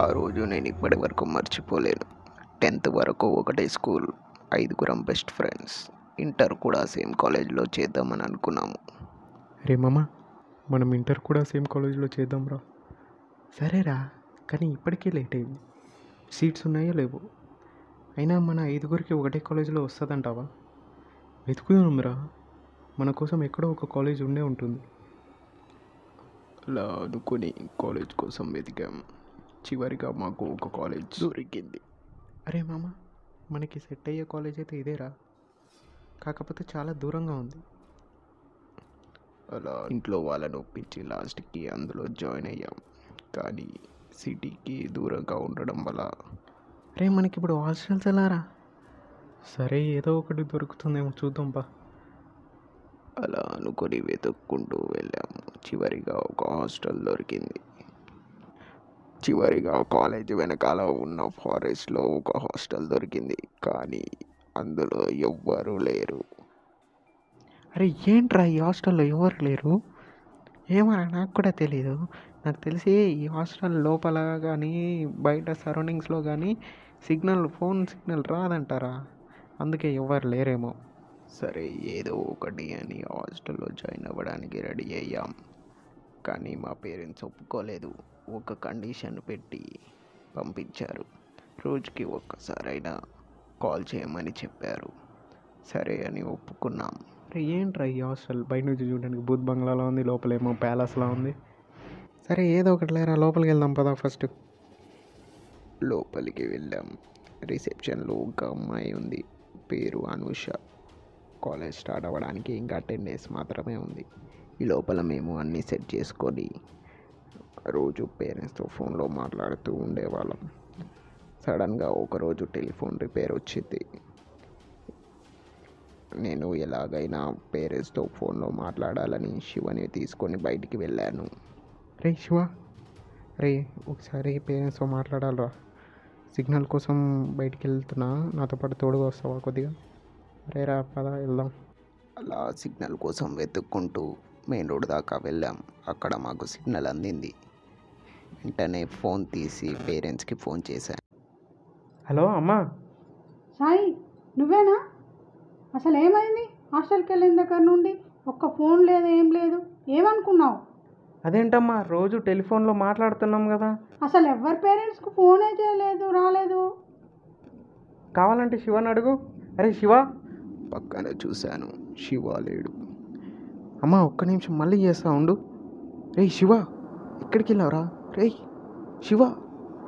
రోజు నేను ఇప్పటి వరకు మర్చిపోలేను. టెన్త్ వరకు ఒకటే స్కూల్ ఐదుగురం బెస్ట్ ఫ్రెండ్స్. ఇంటర్ కూడా సేమ్ కాలేజ్లో చేద్దామని అనుకున్నాము. రే మామ మనం ఇంటర్ కూడా సేమ్ కాలేజ్లో చేద్దాం రా. సరేరా కానీ ఇప్పటికే లేట్ అయింది. సీట్స్ ఉన్నాయో లేవో? అయినా మన ఐదుగురికి ఒకటే కాలేజీలో వస్తుందంటావా? వెతుకుదాంరా మన కోసం ఎక్కడో ఒక కాలేజ్ ఉండే ఉంటుంది. అలా అనుకుని కాలేజ్ కోసం వెతికాం. చివరిగా మాకు ఒక కాలేజ్ దొరికింది. అరే మామ మనకి సెట్ అయ్యే కాలేజ్ అయితే ఇదేరా. కాకపోతే చాలా దూరంగా ఉంది. అలా ఇంట్లో వాళ్ళని ఒప్పించి లాస్ట్కి అందులో జాయిన్ అయ్యాం. కానీ సిటీకి దూరంగా ఉండడం వల్ల రే మనకి ఇప్పుడు హాస్టల్స్ ఎలారా? సరే ఏదో ఒకటి దొరుకుతుందేమో చూద్దాం బా అలా అనుకొని వెతుక్కుంటూ వెళ్ళాము. చివరిగా ఒక హాస్టల్ దొరికింది. చివరిగా కాలేజ్ వెనకాల ఉన్న ఫారెస్ట్లో ఒక హాస్టల్ దొరికింది. కానీ అందులో ఎవ్వరూ లేరు. అరే ఏంట్రా ఈ హాస్టల్లో ఎవరు లేరు? ఏమరా నాకు కూడా తెలియదు నాకు తెలిసి ఈ హాస్టల్ లోపల కానీ బయట సరౌండింగ్స్లో కానీ సిగ్నల్ ఫోన్ సిగ్నల్ రాదంటారా? అందుకే ఎవరు లేరేమో. సరే ఏదో ఒకటి అని హాస్టల్లో జాయిన్ అవ్వడానికి రెడీ అయ్యాం. కానీ మా పేరెంట్స్ ఒప్పుకోలేదు. ఒక కండిషన్ పెట్టి పంపించారు. రోజుకి ఒక్కసారైనా కాల్ చేయమని చెప్పారు. సరే అని ఒప్పుకున్నాం. ఏంట్రా ఈ హాస్టల్? బయట నుంచి చూడడానికి బూత్ బంగ్లాలో ఉంది లోపలేమో ప్యాలెస్లా ఉంది. సరే ఏదో ఒకటి లేరా లోపలికి వెళ్దాం పదా ఫస్ట్. లోపలికి వెళ్ళాం. రిసెప్షన్లో ఒక అమ్మాయి ఉంది. పేరు అనూష. కాలేజ్ స్టార్ట్ అవ్వడానికి ఇంకా టెన్ డేస్ మాత్రమే ఉంది. ఈ లోపల మేము అన్నీ సెట్ చేసుకొని రోజు పేరెంట్స్తో ఫోన్లో మాట్లాడుతూ ఉండేవాళ్ళం. సడన్గా ఒకరోజు టెలిఫోన్ రిపేర్ వచ్చింది. నేను ఎలాగైనా పేరెంట్స్తో ఫోన్లో మాట్లాడాలని శివని తీసుకొని బయటికి వెళ్ళాను. రే శివ రే ఒకసారి పేరెంట్స్తో మాట్లాడాలరా. సిగ్నల్ కోసం బయటికి వెళ్తున్నా నాతో పాటు తోడుగా వస్తావా కొద్దిగా? రే రా పద వెళ్దాం. అలా సిగ్నల్ కోసం వెతుక్కుంటూ మెయిన్ రోడ్ దాకా వెళ్ళాం. అక్కడ మాకు సిగ్నల్ అందింది. వెంటనే ఫోన్ తీసి పేరెంట్స్కి ఫోన్ చేశాను హలో అమ్మా. సాయి నువ్వేనా? అసలు ఏమైంది? హాస్టల్కి వెళ్ళిన దగ్గర నుండి ఒక్క ఫోన్ లేదు ఏం లేదు. ఏమనుకున్నావు? అదేంటమ్మా రోజు టెలిఫోన్లో మాట్లాడుతున్నాం కదా. అసలు ఎవరి పేరెంట్స్కి ఫోనే చేయలేదు రాలేదు? కావాలంటే శివని అడుగు. అరే శివ. పక్కన చూశాను శివ లేడు. అమ్మా ఒక్క నిమిషం మళ్ళీ చేస్తా ఉండు. రే శివ ఎక్కడికి వెళ్ళావురా? రే శివ.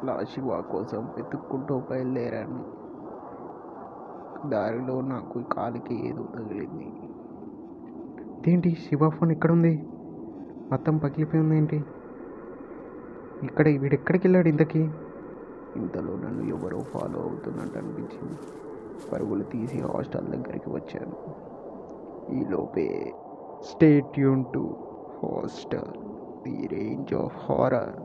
అలా శివ కోసం వెతుక్కుంటూ బయలుదేరాను. దారిలో నాకు కాలికి ఏదో తగిలింది. ఇదేంటి? శివ ఫోన్ ఇక్కడ ఉంది మొత్తం పగిలిపోయింది ఏంటి? ఇక్కడ వీడు ఎక్కడికి వెళ్ళాడు ఇంతకీ? ఇంతలో నన్ను ఎవరో ఫాలో అవుతున్నట్టు అనిపించింది. పరుగులు తీసి హాస్టల్ దగ్గరికి వచ్చాను. ఈలోపే Stay tuned to Hostel, the range of horror.